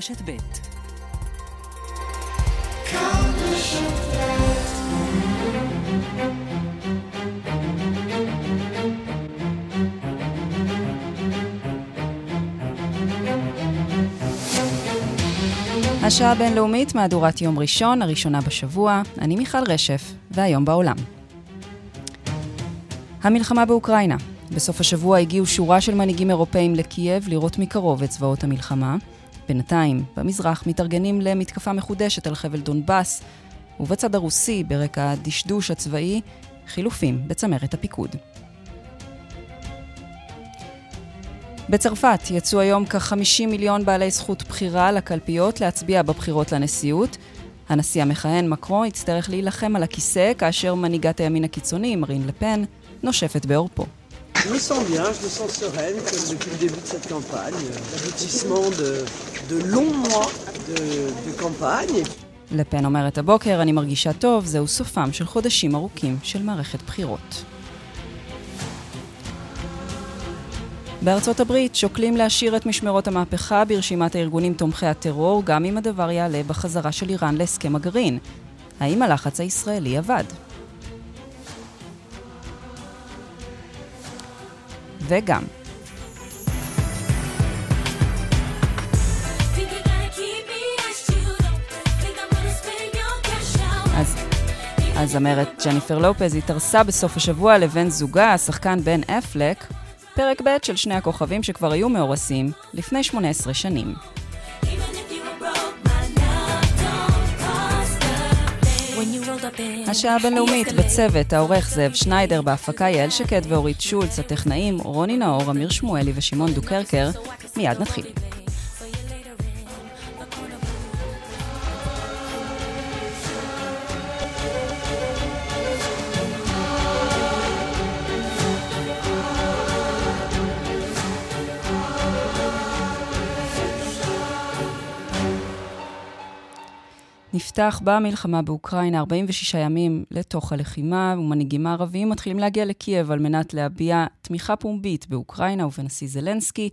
רשת ב' השעה הבינלאומית, מהדורת יום ראשון, הראשונה בשבוע. אני מיכל רשף, והיום בעולם. המלחמה באוקראינה. בסוף השבוע הגיעו שורה של מנהיגים אירופאים לקייב לראות מקרוב את צבאות המלחמה. בינתיים, במזרח מתארגנים למתקפה מחודשת על חבל דונבאס, ובצד הרוסי, ברקע הדשדוש הצבאי, חילופים בצמרת הפיקוד. בצרפת יצאו היום כ-50 מיליון בעלי זכות בחירה לקלפיות להצביע בבחירות לנשיאות. הנשיא המכהן מקרו יצטרך להילחם על הכיסא כאשר מנהיגת הימין הקיצוני, מרין לפן, נושפת בעורפו. Je me sens bien, je me sens sereine, comme depuis le début de cette campagne. L'aboutissement de, de longs mois de, de campagne. לפן אומרת הבוקר, אני מרגישה טוב, זהו סופם של חודשים ארוכים של מערכת בחירות. בארצות הברית שוקלים להשאיר את משמרות המהפכה ברשימת הארגונים תומכי הטרור, גם אם הדבר יעלה בחזרה של איראן להסכם הגרעין. האם הלחץ הישראלי עבד? וגם. אז הזמרת ג'ניפר לופז התארסה בסוף השבוע לבן זוגה, השחקן בן אפלק, פרק ב' של שני הכוכבים שכבר היו מאורסים לפני 18 שנים. השעה הבינלאומית בצוות, העורך זאב שניידר, בהפקה יעל שקד ואורית שולץ, הטכנאים רוני נאור, אמיר שמואלי ושמעון דוקרקר. מיד נתחיל. נפתח במלחמה באוקראינה 46 ימים לתוך הלחימה, ומנהיגים הערביים מתחילים להגיע לקייב על מנת להביע תמיכה פומבית באוקראינה ובנשיא זלנסקי.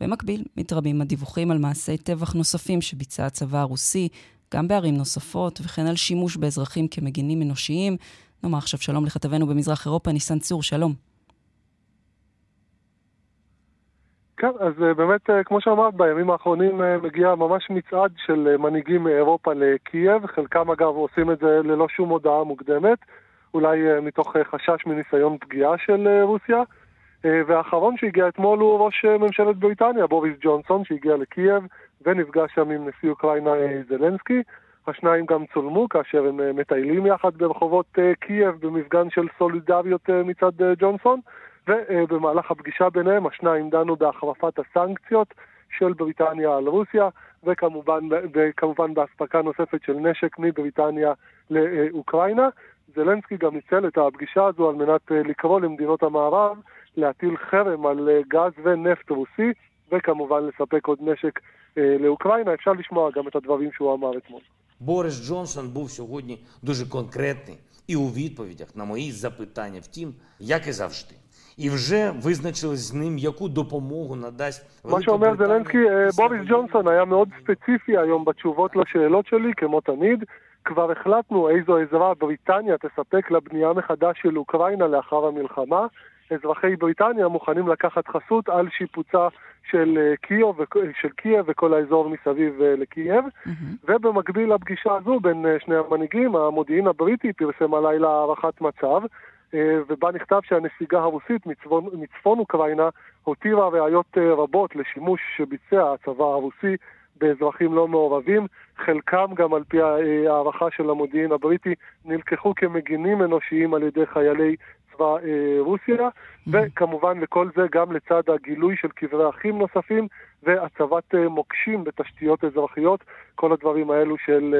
במקביל, מתרבים הדיווחים על מעשי טבח נוספים שביצע הצבא הרוסי, גם בערים נוספות, וכן על שימוש באזרחים כמגינים אנושיים. נאמר עכשיו שלום לכתבנו במזרח אירופה, ניסן צור, שלום. כן, אז אה, באמת, אה, כמו שאמרת, בימים האחרונים אה, מגיע ממש מצעד של מנהיגים מאירופה לקייב, חלקם אגב עושים את זה ללא שום הודעה מוקדמת, אולי מתוך חשש מניסיון פגיעה של רוסיה. והאחרון שהגיע אתמול הוא ראש ממשלת בריטניה, בוריס ג'ונסון, שהגיע לקייב ונפגש שם עם נשיא אוקראינה זלנסקי. השניים גם צולמו כאשר הם מטיילים יחד ברחובות קייב במפגן של סולידריות מצד ג'ונסון. ובמהלך הפגישה ביניהם השניים דנו בהחרפת הסנקציות של בריטניה על רוסיה, וכמובן, וכמובן באספקה נוספת של נשק מבריטניה לאוקראינה. זלנסקי גם ניצל את הפגישה הזו על מנת אה, לקרוא למדינות המערב להטיל חרם על אה, גז ונפט רוסי, וכמובן לספק עוד נשק אה, לאוקראינה. אפשר לשמוע גם את הדברים שהוא אמר אתמול. בוריס Джонсон був сьогодні дуже конкретний і у відповідях на мої запитання, втім, як і завжди. і вже визначили з ним, яку допомогу надасть מה שאומר זלנסקי, בוריס ג'ונסון היה מאוד ספציפי היום בתשובות לשאלות שלי, כמו תמיד. כבר החלטנו איזו עזרה בריטניה תספק לבנייה מחדש של אוקראינה לאחר המלחמה. אזרחי בריטניה מוכנים לקחת חסות על שיפוצה של קייב, של קייב וכל האזור מסביב לקייב. Mm-hmm. ובמקביל לפגישה הזו בין שני המנהיגים, המודיעין הבריטי פרסם הלילה הערכת מצב. אה, ובה נכתב שהנסיגה הרוסית מצפון, מצפון אוקראינה הותירה ראיות אה, רבות לשימוש שביצע הצבא הרוסי באזרחים לא מעורבים, חלקם גם על פי אה, הערכה של המודיעין הבריטי נלקחו כמגינים אנושיים על ידי חיילי צבא רוסיה, mm-hmm. וכמובן לכל זה גם לצד הגילוי של קברי אחים נוספים והצבת מוקשים בתשתיות אזרחיות, כל הדברים האלו של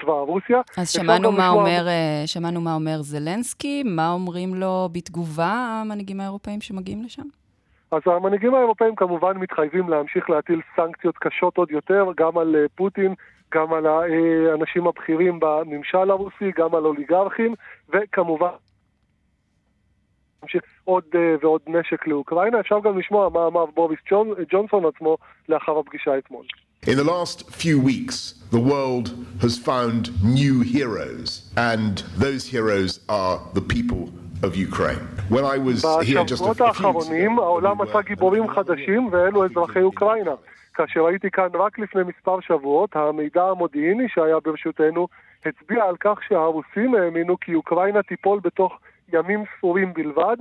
צבא רוסיה. אז שמענו מה, אומר, אה, שמענו מה אומר זלנסקי, מה אומרים לו בתגובה המנהיגים האירופאים שמגיעים לשם? אז המנהיגים האירופאים כמובן מתחייבים להמשיך להטיל סנקציות קשות עוד יותר, גם על אה, פוטין, גם על האנשים הבכירים בממשל הרוסי, גם על אוליגרכים, וכמובן עוד אה, ועוד נשק לאוקראינה. אפשר גם לשמוע מה אמר בוריס ג'ונסון עצמו לאחר הפגישה אתמול. In the last few weeks, the world has found new heroes, and those heroes are the people of Ukraine. When I was here just a few weeks האחרונים ago, העולם we were- מצא גיבורים חדשים ואלו אזרחי אוקראינה. כאשר הייתי כאן רק לפני מספר שבועות, המידע המודיעיני שהיה ברשותנו הצביע על כך שהרוסים האמינו כי אוקראינה תיפול בתוך ימים ספורים בלבד,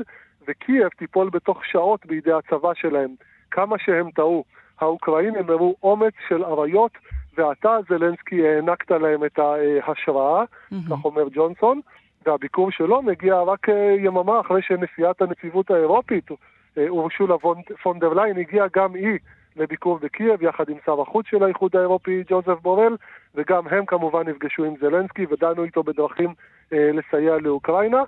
וקייב תיפול בתוך שעות בידי הצבא שלהם. כמה שהם טעו. האוקראינים הראו אומץ של אריות, ואתה, זלנסקי, הענקת להם את ההשראה, כך אומר ג'ונסון, והביקור שלו מגיע רק אה, יממה אחרי שנשיאת הנציבות האירופית, אה, אורשולה פון- פון דר ליין, הגיעה גם היא לביקור בקייב, יחד עם שר החוץ של האיחוד האירופי ג'וזף בורל, וגם הם כמובן נפגשו עם זלנסקי ודנו איתו בדרכים לסייע לאוקראינה.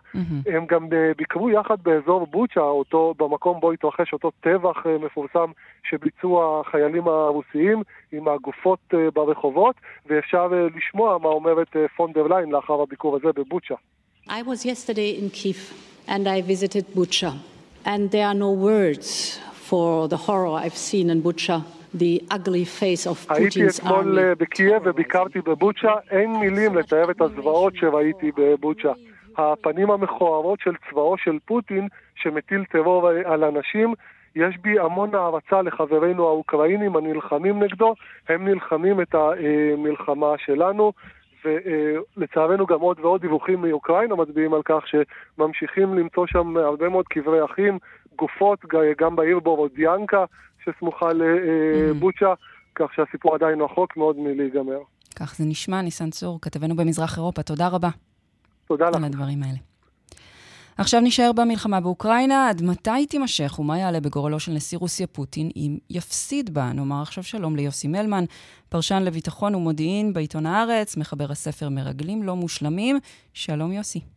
הם גם אה, ביקרו יחד באזור בוצ'ה, אותו, במקום בו התרחש אותו טבח אה, מפורסם שביצעו החיילים הרוסיים עם הגופות אה, ברחובות, ואפשר אה, לשמוע מה אומרת אה, פון דר ליין לאחר הביקור הזה בבוצ'ה. I was yesterday in Kiev and I visited Bucha, and there are no words for the horror I've seen in Bucha, the ugly face of הייתי אתמול army. אה, בקייב וביקרתי בבוצ'ה, אין מילים לתאר את הזוועות שראיתי בבוצ'ה. הפנים המכוערות של צבאו של פוטין, שמטיל טרור על אנשים, יש בי המון הערצה לחברינו האוקראינים הנלחמים נגדו, הם נלחמים את המלחמה שלנו, ולצערנו גם עוד ועוד דיווחים מאוקראינה מצביעים על כך שממשיכים למצוא שם הרבה מאוד קברי אחים, גופות, גם בעיר בורודיאנקה שסמוכה לבוצ'ה, כך שהסיפור עדיין רחוק מאוד מלהיגמר. כך זה נשמע, ניסן צור, כתבנו במזרח אירופה. תודה רבה תודה לך. על הדברים האלה. עכשיו נשאר במלחמה באוקראינה, עד מתי תימשך ומה יעלה בגורלו של נשיא רוסיה פוטין אם יפסיד בה? נאמר עכשיו שלום ליוסי מלמן, פרשן לביטחון ומודיעין בעיתון הארץ, מחבר הספר מרגלים לא מושלמים. שלום יוסי.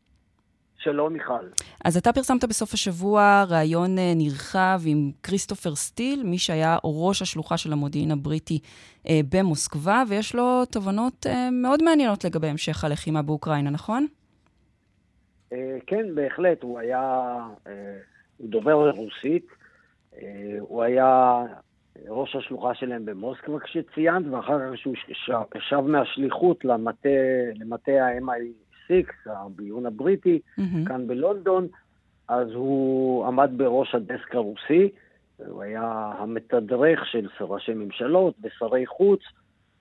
שלום מיכל. אז אתה פרסמת בסוף השבוע ראיון אה, נרחב עם כריסטופר סטיל, מי שהיה ראש השלוחה של המודיעין הבריטי אה, במוסקבה, ויש לו תובנות אה, מאוד מעניינות לגבי המשך הלחימה באוקראינה, נכון? אה, כן, בהחלט, הוא היה, אה, הוא דובר רוסית, אה, הוא היה ראש השלוחה שלהם במוסקבה כשציינת, ואחר כך שהוא שב מהשליחות למטה, למטה ה-MI6, הביון הבריטי, מהמם. כאן בלונדון, אז הוא עמד בראש הדסק הרוסי, הוא היה המתדרך של ראשי ממשלות ושרי חוץ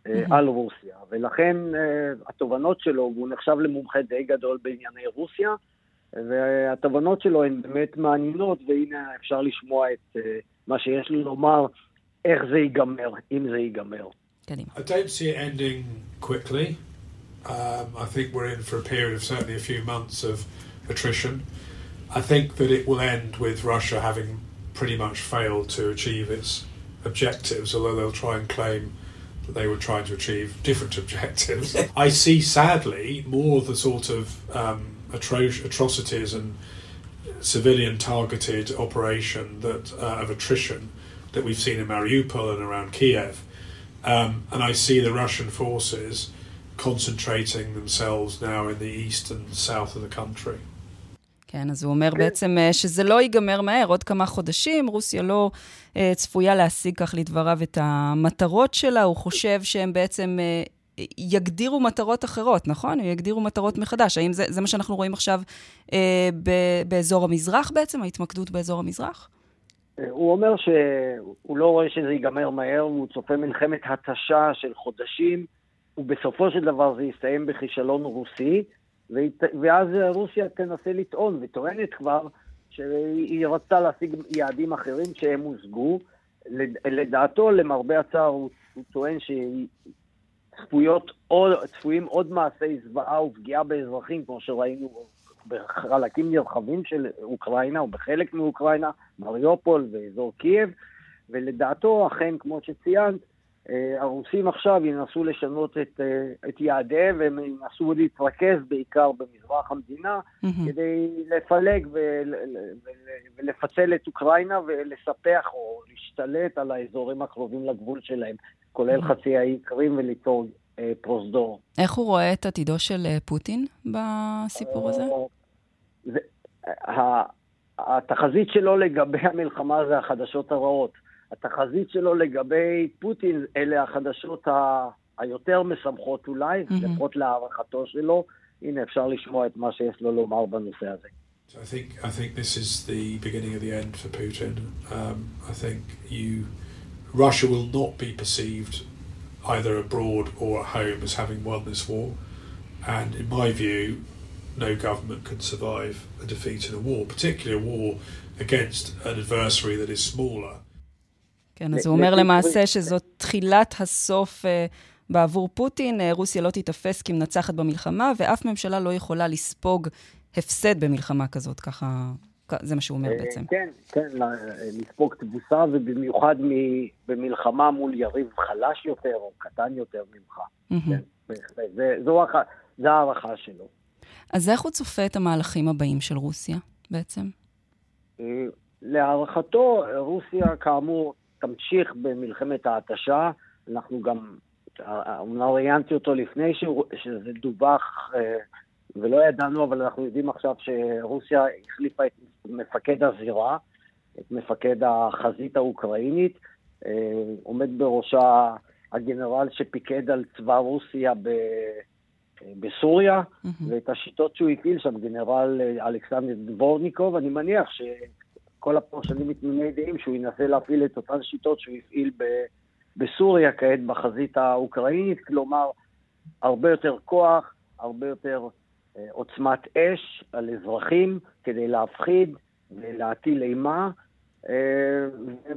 אה, על רוסיה, ולכן אה, התובנות שלו, והוא נחשב למומחה די גדול בענייני רוסיה, והתובנות שלו הן באמת מעניינות, והנה אפשר לשמוע את אה, מה שיש לו לומר, איך זה ייגמר, אם זה ייגמר. קדימה. I don't see it ending quickly. Um, I think we're in for a period of certainly a few months of attrition. I think that it will end with Russia having pretty much failed to achieve its objectives, although they'll try and claim that they were trying to achieve different objectives. I see, sadly, more of the sort of um, atro- atrocities and civilian targeted operation that uh, of attrition that we've seen in Mariupol and around Kiev. Um, and I see the Russian forces concentrating themselves now in the east and south of the country. כן, אז הוא אומר בעצם אה, שזה לא ייגמר מהר, עוד כמה חודשים, רוסיה לא אה, צפויה להשיג, כך לדבריו, את המטרות שלה. הוא חושב שהם בעצם אה, יגדירו מטרות אחרות, נכון? יגדירו מטרות מחדש. האם זה, זה מה שאנחנו רואים עכשיו אה, ב- באזור המזרח בעצם, ההתמקדות באזור המזרח? הוא אומר שהוא לא רואה שזה ייגמר מהר, הוא צופה מלחמת התשה של חודשים, ובסופו של דבר זה יסתיים בכישלון רוסי, ואז רוסיה תנסה לטעון, וטוענת כבר, שהיא רצתה להשיג יעדים אחרים שהם הושגו. לד- לדעתו, למרבה הצער, הוא, טוען שצפויות עוד, עוד מעשי זוועה ופגיעה באזרחים, כמו שראינו בחלקים נרחבים של אוקראינה, או בחלק מאוקראינה, מריופול ואזור קייב, ולדעתו, אכן, כמו שציינת, הרוסים עכשיו ינסו לשנות את, אה, את יעדיהם, והם ינסו להתרכז בעיקר במזרח המדינה, מהמם. כדי לפלג ול- ול- ולפצל את אוקראינה ולספח או להשתלט על האזורים הקרובים לגבול שלהם, כולל חצי האי קרים וליצור אה, פרוזדור. איך הוא רואה את עתידו של אה, פוטין בסיפור הזה? זה, ה- התחזית שלו לגבי המלחמה זה החדשות הרעות. התחזית שלו לגבי פוטין, אלה החדשות ה... היותר משמחות אולי, mm-hmm. לפחות להערכתו שלו. הנה, אפשר לשמוע את מה שיש לו לומר בנושא הזה. I think I think this is the beginning of the end for Putin. Um, I think you Russia will not be perceived either abroad or at home as having won this war, and in my view, no government can survive a defeat in a war, particularly a war against an adversary that is smaller. כן, אז הוא אומר למעשה שזאת תחילת הסוף בעבור פוטין, רוסיה לא תיתפס כמנצחת במלחמה, ואף ממשלה לא יכולה לספוג הפסד במלחמה כזאת, ככה, זה מה שהוא אומר בעצם. כן, כן, לספוג תבוסה, ובמיוחד במלחמה מול יריב חלש יותר או קטן יותר ממך. כן, בהחלט. זו הערכה שלו. אז איך הוא צופה את המהלכים הבאים של רוסיה בעצם? להערכתו, רוסיה כאמור תמשיך במלחמת ההתשה. אנחנו גם, אומנם ראיינתי אותו לפני שזה דווח ולא ידענו, אבל אנחנו יודעים עכשיו שרוסיה החליפה את מפקד הזירה, את מפקד החזית האוקראינית. עומד בראשה הגנרל שפיקד על צבא רוסיה ב... בסוריה, mm-hmm. ואת השיטות שהוא הפעיל שם, גנרל אלכסנדר דבורניקוב, אני מניח שכל הפרשנים מתמימי דעים שהוא ינסה להפעיל את אותן שיטות שהוא הפעיל ב, בסוריה כעת בחזית האוקראינית, כלומר, הרבה יותר כוח, הרבה יותר אה, עוצמת אש על אזרחים כדי להפחיד ולהטיל אימה, אה,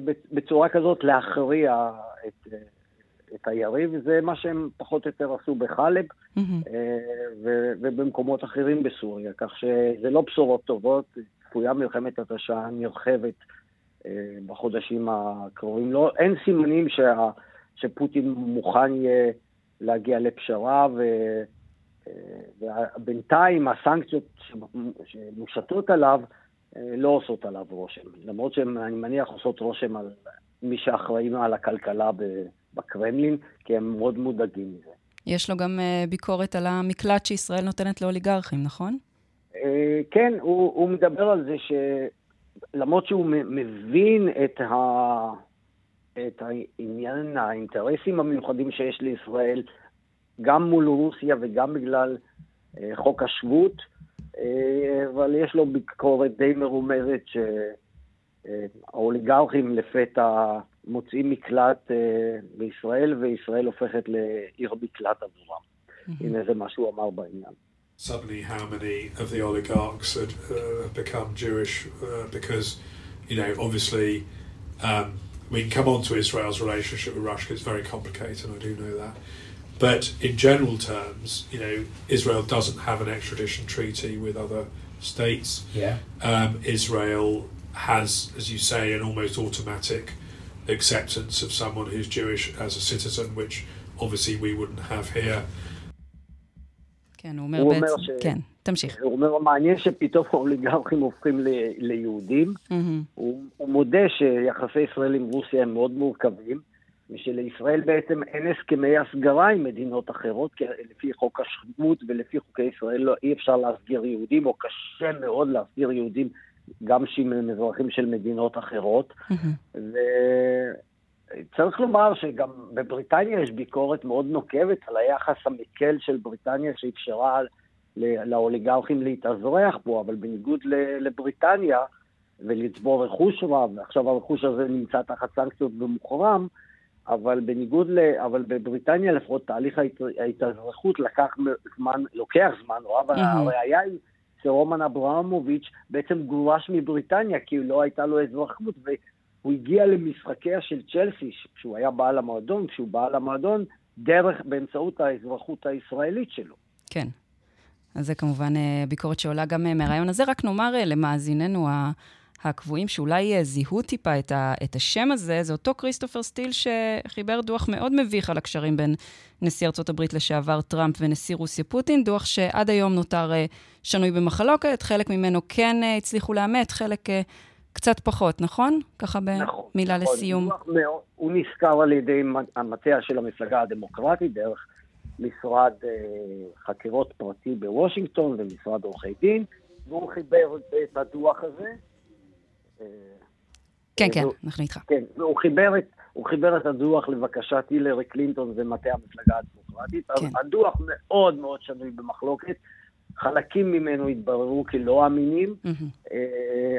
ובצורה כזאת להכריע את... את היריב, זה מה שהם פחות או יותר עשו בחלב mm-hmm. ובמקומות אחרים בסוריה, כך שזה לא בשורות טובות, צפויה מלחמת התשה נרחבת אה, בחודשים הקרובים. לא, אין סימנים שה, שפוטין מוכן יהיה להגיע לפשרה, ו, אה, ובינתיים הסנקציות שמושתות עליו לא עושות עליו רושם, למרות שהן, אני מניח, עושות רושם על מי שאחראים על הכלכלה. בקרמלין, כי הם מאוד מודאגים מזה. יש לו גם ביקורת על המקלט שישראל נותנת לאוליגרכים, נכון? Uh, כן, הוא, הוא מדבר על זה שלמרות שהוא מבין את, ה, את העניין, האינטרסים המיוחדים שיש לישראל, גם מול רוסיה וגם בגלל uh, חוק השבות, uh, אבל יש לו ביקורת די מרומזת שהאוליגרכים לפתע מוצאים מקלט אה, בישראל, וישראל הופכת לעיר מקלט עבורם. Mm-hmm. הנה זה מה שהוא אמר בעניין. Suddenly, how many of the oligarchs had uh, become Jewish uh, because, you know, obviously, um, we can come on to Israel's relationship with Russia. It's very complicated, I do know that. But in general terms, you know, Israel doesn't have an extradition treaty with other states. Yeah. Um, Israel has, as you say, an almost automatic acceptance of someone who's Jewish as a citizen, which obviously we wouldn't have here. כן, הוא אומר בעצם, ש... כן, תמשיך. הוא אומר, מעניין שפתאום האוליגרכים הופכים ל... ליהודים. Mm-hmm. הוא, הוא מודה שיחסי ישראל עם רוסיה הם מאוד מורכבים, ושלישראל בעצם אין הסכמי הסגרה עם מדינות אחרות, כי לפי חוק השמות ולפי חוקי ישראל לא, אי אפשר להסגיר יהודים, או קשה מאוד להסגיר יהודים גם שהם אזרחים של מדינות אחרות. Mm-hmm. וצריך לומר שגם בבריטניה יש ביקורת מאוד נוקבת על היחס המקל של בריטניה שאפשרה לאוליגרכים להתאזרח פה, אבל בניגוד לבריטניה, ולצבור רכוש רב, ועכשיו הרכוש הזה נמצא תחת סנקציות ומוחרם, אבל בניגוד ל... אבל בבריטניה לפחות תהליך ההתאזרחות לקח זמן, לוקח זמן רב. הראיה היא שרומן אברמוביץ' בעצם גורש מבריטניה כי לא הייתה לו אזרחות, והוא הגיע למשחקיה של צ'לסי, כשהוא היה בעל המועדון, כשהוא בעל המועדון, דרך, באמצעות האזרחות הישראלית שלו. כן. אז זה כמובן אה, ביקורת שעולה גם אה, מהרעיון הזה. רק נאמר אה, למאזיננו הקבועים, שאולי זיהו טיפה את, ה, את השם הזה, זה אותו כריסטופר סטיל שחיבר דוח מאוד מביך על הקשרים בין נשיא ארצות הברית לשעבר טראמפ ונשיא רוסיה פוטין, דוח שעד היום נותר שנוי במחלוקת, חלק ממנו כן הצליחו לאמת, חלק קצת פחות, נכון? ככה במילה נכון, לסיום. נכון, הוא נזכר על ידי המטה של המפלגה הדמוקרטית, דרך משרד uh, חקירות פרטי בוושינגטון ומשרד עורכי דין, והוא חיבר את הדוח הזה. כן, כן, אנחנו איתך. כן, הוא חיבר את, הוא חיבר את הדוח לבקשת הילרי קלינטון ומטה המפלגה הדמוקרטית. כן. הדוח מאוד מאוד שנוי במחלוקת. חלקים ממנו התבררו כלא אמינים, mm-hmm.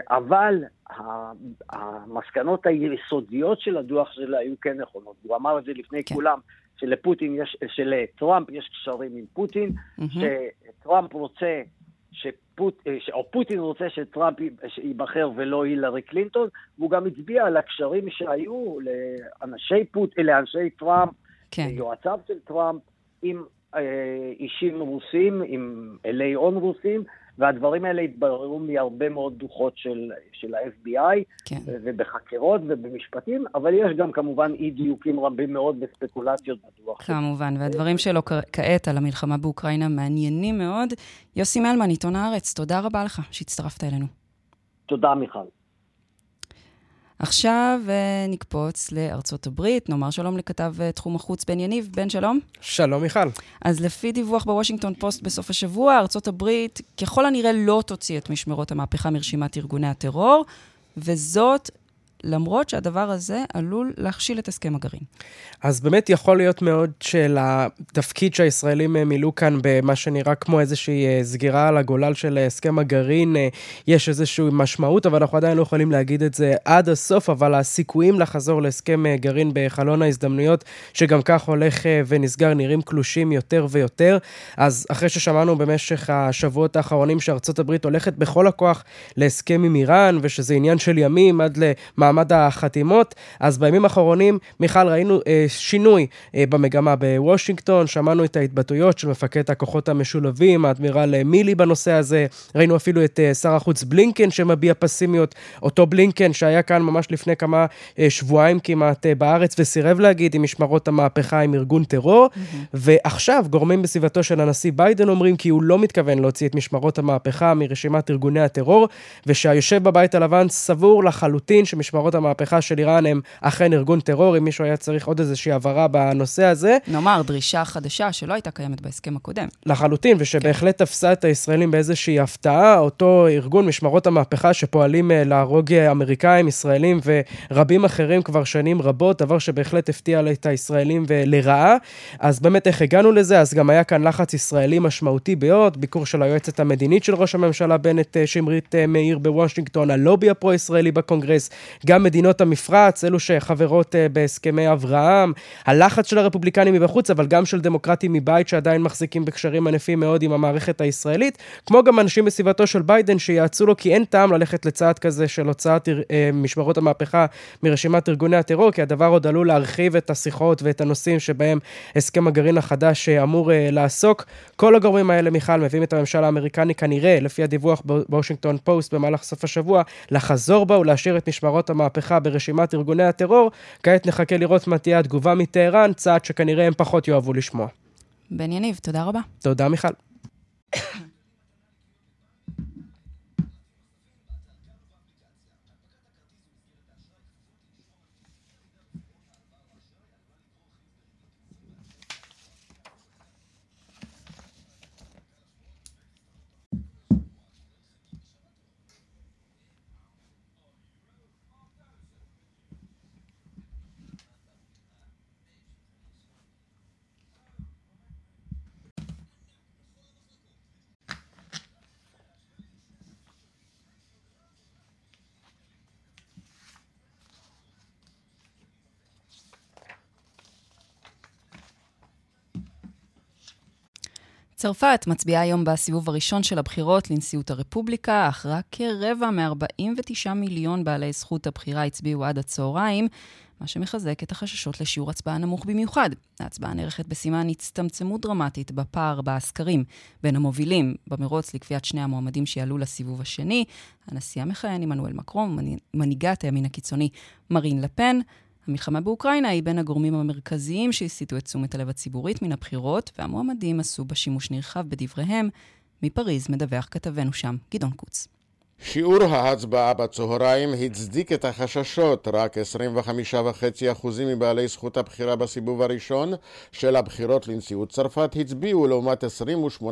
אבל המסקנות היסודיות של הדוח שלה היו כן נכונות. הוא אמר את זה לפני כן. כולם, שלפוטין יש, שלטראמפ יש קשרים עם פוטין, mm-hmm. שטראמפ רוצה שפוט, אה, או פוטין רוצה שטראמפ ייבחר ולא הילרי קלינטון, והוא גם הצביע על הקשרים שהיו לאנשי, פוט, לאנשי טראמפ, כן. יועציו של טראמפ, עם אה, אישים רוסים, עם אלי הון רוסים, והדברים האלה התבררו מהרבה מאוד דוחות של, של ה-FBI, כן. ובחקירות ובמשפטים, אבל יש גם כמובן אי דיוקים רבים מאוד בספקולציות בדוח. כמובן, והדברים שלו כעת על המלחמה באוקראינה מעניינים מאוד. יוסי מלמן, עיתון הארץ, תודה רבה לך שהצטרפת אלינו. תודה, מיכל. עכשיו אה, נקפוץ לארצות הברית, נאמר שלום לכתב אה, תחום החוץ בן יניב. בן, שלום. שלום, מיכל. אז לפי דיווח בוושינגטון פוסט בסוף השבוע, ארצות הברית ככל הנראה לא תוציא את משמרות המהפכה מרשימת ארגוני הטרור, וזאת למרות שהדבר הזה עלול להכשיל את הסכם הגרעין. אז באמת יכול להיות מאוד שלתפקיד שהישראלים אה, מילאו כאן במה שנראה כמו איזושהי אה, סגירה על הגולל של אה, הסכם הגרעין, יש איזושהי משמעות, אבל אנחנו עדיין לא יכולים להגיד את זה עד הסוף, אבל הסיכויים לחזור להסכם גרעין בחלון ההזדמנויות, שגם כך הולך ונסגר, נראים קלושים יותר ויותר. אז אחרי ששמענו במשך השבועות האחרונים שארצות הברית הולכת בכל הכוח להסכם עם איראן, ושזה עניין של ימים עד למעמד מעמד החתימות. אז בימים האחרונים, מיכל, ראינו אה, שינוי אה, במגמה בוושינגטון, שמענו את ההתבטאויות של מפקד הכוחות המשולבים, האדמירל אה, מילי בנושא הזה, ראינו אפילו את אה, שר החוץ בלינקן שמביע פסימיות, אותו בלינקן שהיה כאן ממש לפני כמה אה, שבועיים כמעט אה, בארץ וסירב להגיד עם משמרות המהפכה עם ארגון טרור, mm-hmm. ועכשיו גורמים בסביבתו של הנשיא ביידן אומרים כי הוא לא מתכוון להוציא את משמרות המהפכה מרשימת ארגוני הטרור, ושהיושב בבית הלבן סבור לחלוטין שמשמרות... משמרות המהפכה של איראן הם אכן ארגון טרור, אם מישהו היה צריך עוד איזושהי הבהרה בנושא הזה. נאמר, דרישה חדשה שלא הייתה קיימת בהסכם הקודם. לחלוטין, ושבהחלט כן. תפסה את הישראלים באיזושהי הפתעה, אותו ארגון משמרות המהפכה שפועלים אה, להרוג אה, אמריקאים, ישראלים ורבים אחרים כבר שנים רבות, דבר שבהחלט הפתיע את הישראלים ולרעה. אז באמת איך הגענו לזה? אז גם היה כאן לחץ ישראלי משמעותי מאוד, ביקור של היועצת המדינית של ראש הממשלה בנט, אה, שמרית מאיר בוושינגטון, הלובי הפרו-ישראלי בקונגרס, גם מדינות המפרץ, אלו שחברות uh, בהסכמי אברהם, הלחץ של הרפובליקנים מבחוץ, אבל גם של דמוקרטים מבית שעדיין מחזיקים בקשרים ענפים מאוד עם המערכת הישראלית, כמו גם אנשים בסביבתו של ביידן שיעצו לו כי אין טעם ללכת לצעד כזה של הוצאת uh, משמרות המהפכה מרשימת ארגוני הטרור, כי הדבר עוד עלול להרחיב את השיחות ואת הנושאים שבהם הסכם הגרעין החדש uh, אמור לעסוק. כל הגורמים האלה, מיכל, מביאים את הממשל האמריקני כנראה, לפי הדיווח בוושינגטון פוסט במהלך סוף השבוע, לחזור בה ולהשאיר את משמרות המהפכה ברשימת ארגוני הטרור. כעת נחכה לראות מה תהיה התגובה מטהרן, צעד שכנראה הם פחות יאהבו לשמוע. בן יניב, תודה רבה. תודה, מיכל. צרפת מצביעה היום בסיבוב הראשון של הבחירות לנשיאות הרפובליקה, אך רק כרבע מ-49 מיליון בעלי זכות הבחירה הצביעו עד הצהריים, מה שמחזק את החששות לשיעור הצבעה נמוך במיוחד. ההצבעה נערכת בסימן הצטמצמות דרמטית בפער בסקרים בין המובילים במרוץ לקביעת שני המועמדים שיעלו לסיבוב השני, הנשיא המכהן עמנואל מקרום, מנהיגת הימין הקיצוני מרין לפן. המלחמה באוקראינה היא בין הגורמים המרכזיים שהסיטו את תשומת הלב הציבורית מן הבחירות, והמועמדים עשו בה שימוש נרחב בדבריהם. מפריז מדווח כתבנו שם, גדעון קוץ. שיעור ההצבעה בצהריים הצדיק את החששות, רק 25.5% מבעלי זכות הבחירה בסיבוב הראשון של הבחירות לנשיאות צרפת הצביעו לעומת 28.5%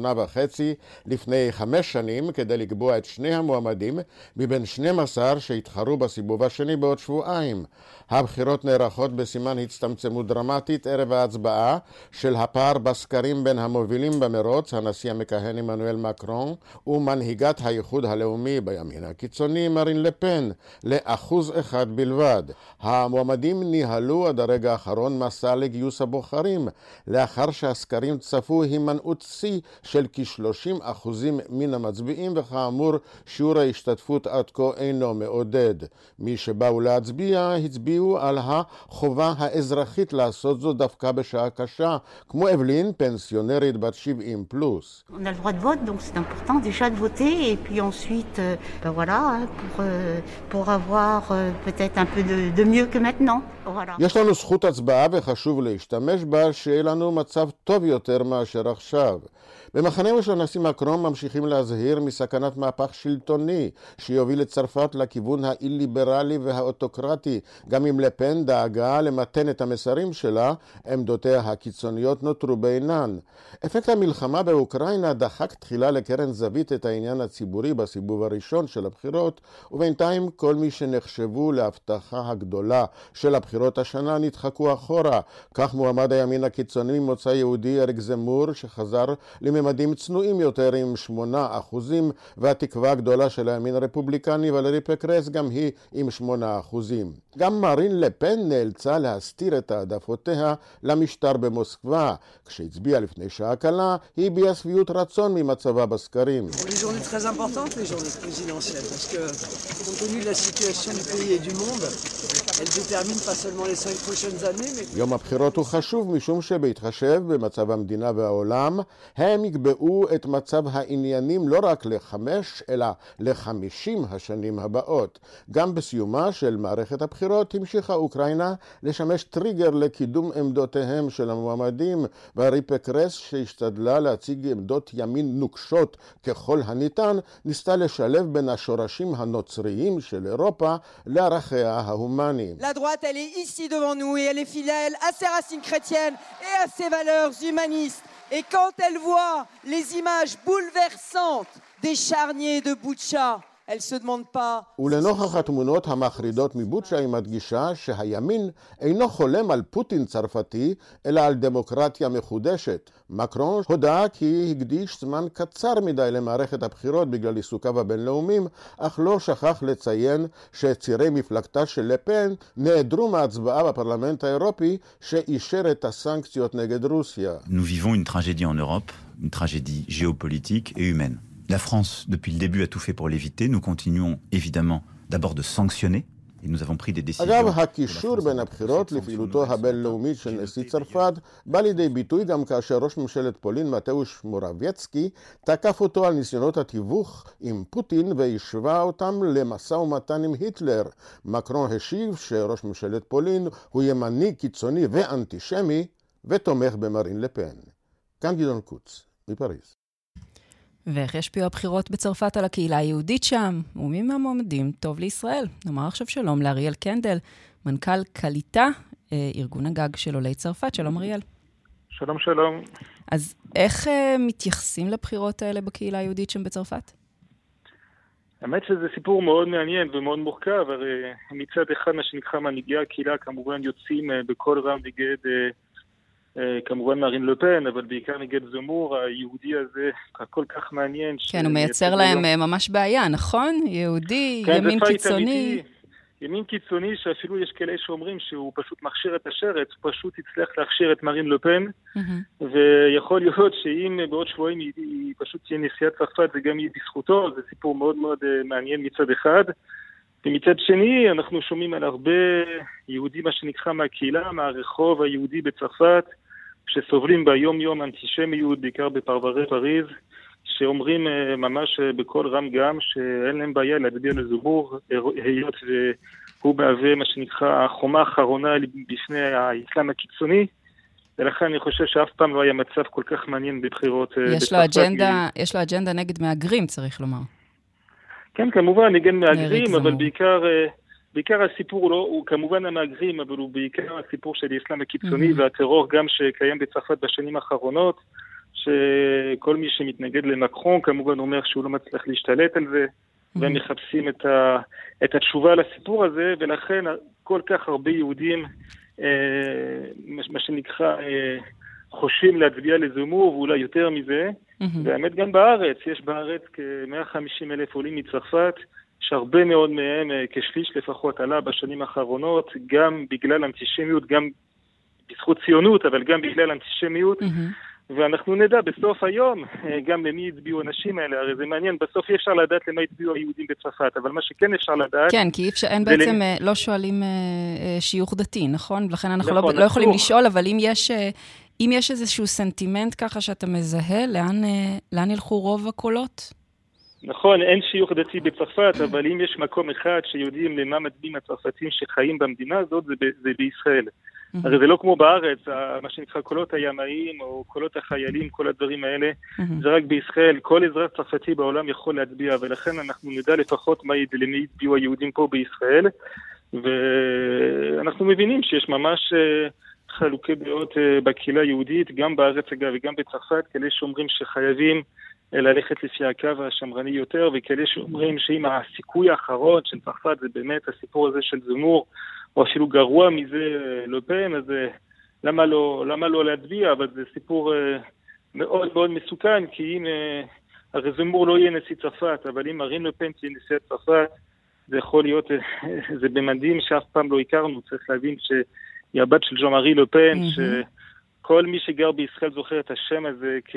לפני חמש שנים כדי לקבוע את שני המועמדים מבין 12 שהתחרו בסיבוב השני בעוד שבועיים. הבחירות נערכות בסימן הצטמצמות דרמטית ערב ההצבעה של הפער בסקרים בין המובילים במרוץ, הנשיא המכהן עמנואל מקרון ומנהיגת האיחוד הלאומי בימין הקיצוני מרין לפן לאחוז אחד בלבד. המועמדים ניהלו עד הרגע האחרון מסע לגיוס הבוחרים, לאחר שהסקרים צפו הימנעות שיא של כ-30 אחוזים מן המצביעים, וכאמור שיעור ההשתתפות עד כה אינו מעודד. מי שבאו להצביע הצביעו על החובה האזרחית לעשות זאת דווקא בשעה קשה, כמו אבלין, פנסיונרית בת 70 פלוס. On a le droit de vote, donc c'est important déjà de voter, et puis ensuite, ben voilà, pour, pour avoir peut-être un peu de mieux que maintenant. Voilà. יש לנו זכות הצבעה וחשוב להשתמש בה, שיהיה לנו מצב טוב יותר מאשר עכשיו. במחנהו של הנשיא מקרון ממשיכים להזהיר מסכנת מהפך שלטוני שיוביל את צרפת לכיוון האי-ליברלי והאוטוקרטי. גם אם לפן דאגה למתן את המסרים שלה, עמדותיה הקיצוניות נותרו בעינן. אפקט המלחמה באוקראינה דחק תחילה לקרן זווית את העניין הציבורי בסיבוב הראשון של הבחירות, ובינתיים כל מי שנחשבו להבטחה הגדולה של הבחירות השנה נדחקו אחורה. כך מועמד הימין הקיצוני ממוצא יהודי אריק זמור, שחזר לממדים צנועים יותר עם שמונה אחוזים, והתקווה הגדולה של הימין הרפובליקני ולרי פקרס גם היא עם שמונה אחוזים. גם מרין לפן נאלצה להסתיר את העדפותיה למשטר במוסקבה. כשהצביעה לפני שעה קלה, היא הביעה שביעות רצון ממצבה בסקרים. יום הבחירות הוא חשוב משום שבהתחשב במצב המדינה והעולם, הם יקבעו את מצב העניינים לא רק לחמש, אלא לחמישים השנים הבאות. גם בסיומה של מערכת הבחירות המשיכה אוקראינה לשמש טריגר לקידום עמדותיהם של המועמדים, והרי פקרס שהשתדלה להציג עמדות ימין נוקשות ככל הניתן, ניסתה לשלב בין השורשים הנוצריים של אירופה לערכיה ההומניים. La droite, elle ici devant nous et elle est fidèle à ses racines chrétiennes et à ses valeurs humanistes. Et quand elle voit les images bouleversantes des charniers de Boucha, elle se demande pas... ולנוכח התמונות המחרידות מבוצ'ה היא מדגישה שהימין אינו חולם על פוטין צרפתי, אלא על דמוקרטיה מחודשת. מקרון הודה כי הקדיש זמן קצר מדי למערכת הבחירות בגלל עיסוקיו הבינלאומיים, אך לא שכח לציין שצירי מפלגתה של לפן נעדרו מההצבעה בפרלמנט האירופי שאישר את הסנקציות נגד רוסיה. Nous vivons une tragédie en Europe, une tragédie géopolitique et humaine. La France, depuis le début, a tout fait pour l'éviter. Nous continuons évidemment d'abord de sanctionner. Et nous avons pris des décisions. אגב, הקישור בין הבחירות לפעילותו הבינלאומית של נשיא צרפת בא לידי ביטוי גם כאשר ראש ממשלת פולין מתאוש מורבייצקי תקף אותו על ניסיונות התיווך עם פוטין והשווה אותם למשא ומתן עם היטלר. מקרון השיב שראש ממשלת פולין הוא ימני קיצוני ואנטישמי ותומך במרין לפן. כאן גדעון קוץ, מפריז. ואיך ישפיעו הבחירות בצרפת על הקהילה היהודית שם, ומי מהמועמדים טוב לישראל. נאמר עכשיו שלום לאריאל קנדל, מנכ"ל קליטה, ארגון הגג של עולי צרפת. שלום אריאל. שלום, שלום. אז איך uh, מתייחסים לבחירות האלה בקהילה היהודית שם בצרפת? האמת שזה סיפור מאוד מעניין ומאוד מורכב, הרי מצד אחד מה שנקרא מנהיגי הקהילה כמובן יוצאים בקול רם נגד כמובן מרין לפן, אבל בעיקר נגד זמור, היהודי הזה הכל כך מעניין. כן, הוא מייצר להם לא... ממש בעיה, נכון? יהודי, כן, ימין קיצוני. אמיתי, ימין קיצוני שאפילו יש כאלה שאומרים שהוא פשוט מכשיר את השרץ, הוא פשוט הצליח להכשיר את מרין לפן, mm-hmm. ויכול להיות שאם בעוד שבועיים היא, היא פשוט תהיה נשיאת צרפת, זה גם יהיה בזכותו, זה סיפור מאוד מאוד מעניין מצד אחד. ומצד שני, אנחנו שומעים על הרבה יהודים, מה שנקרא מהקהילה, מהרחוב היהודי בצרפת, שסובלים ביום-יום אנטישמיות, בעיקר בפרברי פריז, שאומרים ממש בקול רם גם שאין להם בעיה להצביע לזובור, היות והוא מהווה מה שנקרא החומה האחרונה בפני האסלאם הקיצוני. ולכן אני חושב שאף פעם לא היה מצב כל כך מעניין בבחירות יש. לו אג'נדה, יש לו אג'נדה נגד מהגרים, צריך לומר. כן, כמובן, נגד מהגרים, אבל בעיקר... בעיקר הסיפור הוא, לא, הוא כמובן המהגרים, אבל הוא בעיקר הסיפור של האסלאם הקיצוני mm-hmm. והטרור גם שקיים בצרפת בשנים האחרונות, שכל מי שמתנגד למקרון כמובן אומר שהוא לא מצליח להשתלט על זה, mm-hmm. והם מחפשים את, ה, את התשובה לסיפור הזה, ולכן כל כך הרבה יהודים, אה, מה שנקרא, אה, חושבים להצביע לזמור, ואולי יותר מזה. Mm-hmm. והאמת גם בארץ, יש בארץ כ-150 אלף עולים מצרפת, שהרבה מאוד מהם, אה, כשליש לפחות, עלה בשנים האחרונות, גם בגלל אנטישמיות, גם בזכות ציונות, אבל גם בגלל אנטישמיות. Mm-hmm. ואנחנו נדע בסוף היום אה, גם למי הצביעו האנשים האלה, הרי זה מעניין, בסוף אי אפשר לדעת למה הצביעו היהודים בצרפת, אבל מה שכן אפשר לדעת... כן, כי אפשר, אין בעצם, ל... לא שואלים שיוך דתי, נכון? לכן אנחנו לא נכון, לא, לא יכולים לשאול, אבל אם יש, אם יש איזשהו סנטימנט ככה שאתה מזהה, לאן, לאן ילכו רוב הקולות? נכון, אין שיוך דתי בצרפת, אבל אם יש מקום אחד שיודעים למה מצביעים הצרפתים שחיים במדינה הזאת, זה, ב- זה בישראל. Mm-hmm. הרי זה לא כמו בארץ, מה שנקרא קולות הימאים או קולות החיילים, כל הדברים האלה, mm-hmm. זה רק בישראל. כל אזרח צרפתי בעולם יכול להצביע, ולכן אנחנו נדע לפחות מה, למי הצביעו היהודים פה בישראל. ואנחנו מבינים שיש ממש אה, חלוקי דעות אה, בקהילה היהודית, גם בארץ אגב וגם בצרפת, כאלה שאומרים שחייבים ללכת לפי הקו השמרני יותר, וכאלה שאומרים שאם הסיכוי האחרון של צרפת זה באמת הסיפור הזה של זמור, או אפילו גרוע מזה לופן, אז אה, למה לא, למה לא להצביע? אבל זה סיפור אה, מאוד מאוד מסוכן, כי אם, אה, הרי זמור לא יהיה נשיא צרפת, אבל אם מרין לופן תהיה נשיאת צרפת, זה יכול להיות, זה במדים שאף פעם לא הכרנו, צריך להבין שהיא הבת של ז'ו מארי לופן, mm-hmm. שכל מי שגר בישראל זוכר את השם הזה כ...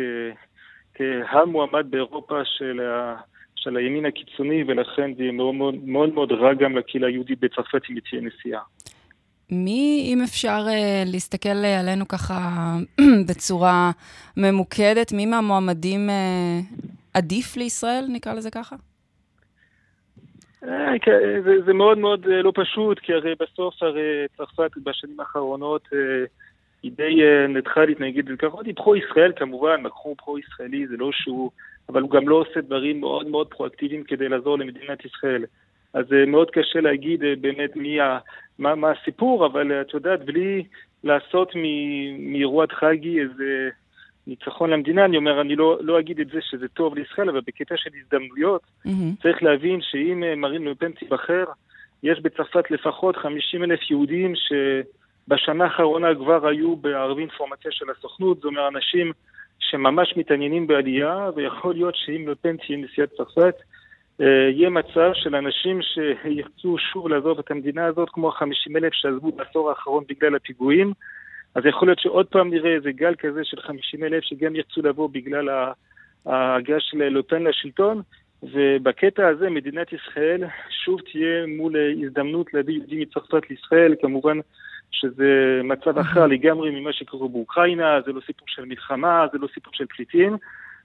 כהמועמד באירופה של, ה, של הימין הקיצוני, ולכן זה יהיה מאוד מאוד, מאוד, מאוד רע גם לקהילה היהודית בצרפת אם תהיה נשיאה. מי, אם אפשר uh, להסתכל עלינו ככה בצורה ממוקדת, מי מהמועמדים uh, עדיף לישראל, נקרא לזה ככה? אה, כן, זה, זה מאוד מאוד לא פשוט, כי הרי בסוף הרי צרפת בשנים האחרונות היא די אה, ניטרלית נגיד, ככה היא פרו-ישראל כמובן, מקרו פרו-ישראלי, זה לא שהוא, אבל הוא גם לא עושה דברים מאוד מאוד פרואקטיביים כדי לעזור למדינת ישראל. אז אה, מאוד קשה להגיד אה, באמת מי ה, מה, מה הסיפור, אבל את יודעת, בלי לעשות מאירוע טרגי איזה ניצחון למדינה, אני אומר, אני לא, לא אגיד את זה שזה טוב לישראל, אבל בקטע של הזדמנויות, mm-hmm. צריך להבין שאם מרין לופן תיבחר, יש בצרפת לפחות 50 אלף יהודים ש... בשנה האחרונה כבר היו בערבי אינפורמציה של הסוכנות, זאת אומרת אנשים שממש מתעניינים בעלייה, ויכול להיות שאם לופן תהיה נשיאת צרפת, אה, יהיה מצב של אנשים שירצו שוב לעזוב את המדינה הזאת, כמו ה-50 אלף שעזבו בעשור האחרון בגלל הפיגועים. אז יכול להיות שעוד פעם נראה איזה גל כזה של 50 אלף שגם ירצו לבוא בגלל ההגעה של לופן לשלטון, ובקטע הזה מדינת ישראל שוב תהיה מול הזדמנות להביא יהודים מצרפת לישראל, כמובן שזה מצב אחר לגמרי ממה שקורה באוקראינה, זה לא סיפור של מלחמה, זה לא סיפור של פליטים,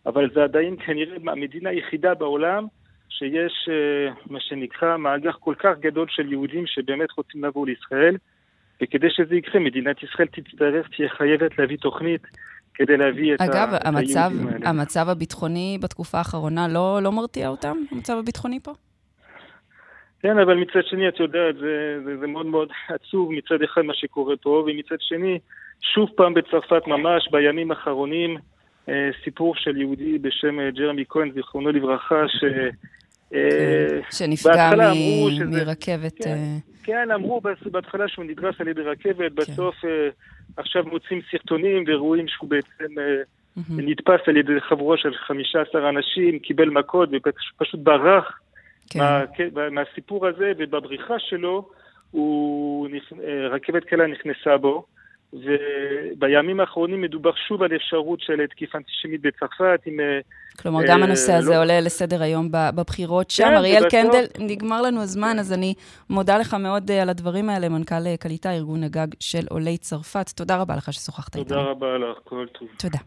אבל זה עדיין כנראה המדינה היחידה בעולם שיש אה, מה שנקרא מאגר כל כך גדול של יהודים שבאמת רוצים לבוא לישראל, וכדי שזה יקרה, מדינת ישראל תצטרך, תהיה חייבת להביא תוכנית כדי להביא את, אגב, ה- המצב, היהודים האלה. אגב, המצב הביטחוני בתקופה האחרונה לא, לא מרתיע אותם? המצב הביטחוני פה? כן, אבל מצד שני, את יודעת, זה, זה, זה מאוד מאוד עצוב מצד אחד מה שקורה פה, ומצד שני, שוב פעם בצרפת ממש, בימים האחרונים, אה, סיפור של יהודי בשם אה, ג'רמי כהן, זיכרונו לברכה, ש... אה, שנפגע מ... שזה, מרכבת. כן, אה... כן, אמרו בהתחלה שהוא נדרס על ידי רכבת, כן. בסוף עכשיו מוצאים סרטונים ורואים שהוא בעצם. נתפס על ידי חבורה של 15 אנשים, קיבל מכות ופשוט ברח. כן. מה, כן, מהסיפור הזה, ובבריחה שלו, הוא, אה, רכבת קלה נכנסה בו, ובימים האחרונים מדובר שוב על אפשרות של תקיפה אנטישמית בצרפת עם... אה, כלומר, גם הנושא הזה לא... עולה לסדר היום בבחירות שם. כן, אריאל ובסוף... קנדל, נגמר לנו הזמן, אז אני מודה לך מאוד אה, על הדברים האלה, מנכ"ל קליטה, ארגון הגג של עולי צרפת. תודה רבה לך ששוחחת איתנו. תודה רבה לך, כל טוב. תודה.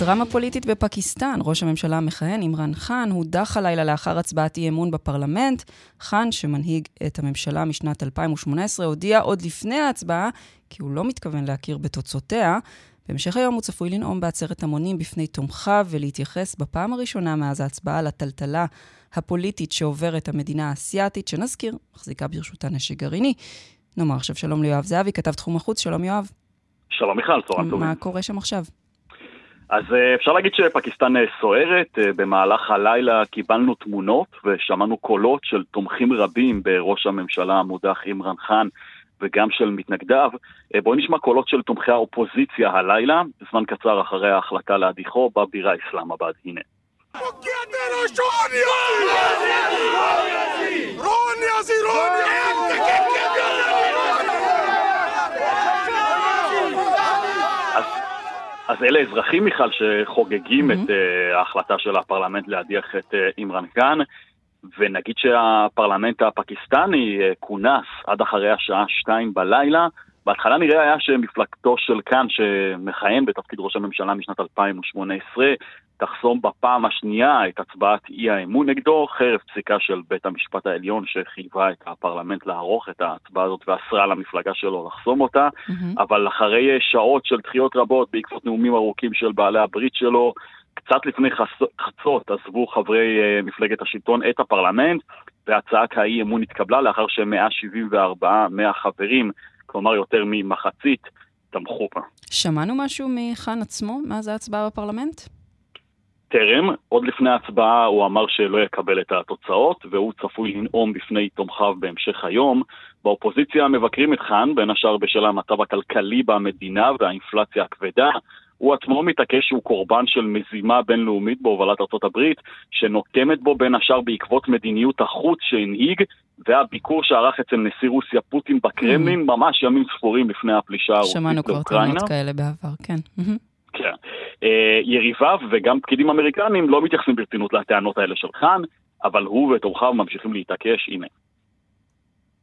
דרמה פוליטית בפקיסטן. ראש הממשלה המכהן, אימרן חאן, הודח הלילה לאחר הצבעת אי אמון בפרלמנט. חאן, שמנהיג את הממשלה משנת 2018, הודיע עוד לפני ההצבעה כי הוא לא מתכוון להכיר בתוצאותיה. בהמשך היום הוא צפוי לנאום בעצרת המונים בפני תומכיו ולהתייחס בפעם הראשונה מאז ההצבעה לטלטלה הפוליטית שעוברת המדינה האסייתית, שנזכיר, מחזיקה ברשותה נשק גרעיני. נאמר עכשיו שלום ליואב זהבי, כתב תחום החוץ, שלום יואב. שלום מיכל, צהריים טובים. מה קורה שם עכשיו? אז אה, אפשר להגיד שפקיסטן אה, סוערת, אה, במהלך הלילה קיבלנו תמונות ושמענו קולות של תומכים רבים בראש הממשלה המודח אימרן חאן וגם של מתנגדיו. בואו נשמע קולות של תומכי האופוזיציה הלילה, זמן קצר אחרי ההחלטה להדיחו בבירה אסלאמבאד. הנה. אז אלה אזרחים, מיכל, שחוגגים mm-hmm. את uh, ההחלטה של הפרלמנט להדיח את uh, אימרן קאן, ונגיד שהפרלמנט הפקיסטני uh, כונס עד אחרי השעה שתיים בלילה. בהתחלה נראה היה שמפלגתו של קאן, שמכהן בתפקיד ראש הממשלה משנת 2018, תחסום בפעם השנייה את הצבעת אי האמון נגדו, חרף פסיקה של בית המשפט העליון שחייבה את הפרלמנט לערוך את ההצבעה הזאת ואסרה למפלגה שלו לחסום אותה, mm-hmm. אבל אחרי שעות של דחיות רבות בעקבות נאומים ארוכים של בעלי הברית שלו, קצת לפני חצות עזבו חברי uh, מפלגת השלטון את הפרלמנט, והצעת האי אמון התקבלה לאחר ש-174 מהחברים, כלומר יותר ממחצית, תמכו בה. שמענו משהו מחאן עצמו מאז ההצבעה בפרלמנט? טרם, עוד לפני ההצבעה הוא אמר שלא יקבל את התוצאות, והוא צפוי לנאום בפני תומכיו בהמשך היום. באופוזיציה מבקרים את חאן, בין השאר בשל המצב הכלכלי במדינה והאינפלציה הכבדה. הוא עצמו מתעקש שהוא קורבן של מזימה בינלאומית בהובלת ארצות הברית, שנוקמת בו בין השאר בעקבות מדיניות החוץ שהנהיג, והביקור שערך אצל נשיא רוסיה פוטין בקרמלין, mm. ממש ימים ספורים לפני הפלישה הרוסית לאוקראינה. שמענו כבר תמונות כאלה בעבר, כן. Mm-hmm. כן. אה, יריביו וגם פקידים אמריקנים לא מתייחסים ברצינות לטענות האלה של חאן, אבל הוא ותומכיו ממשיכים להתעקש, הנה.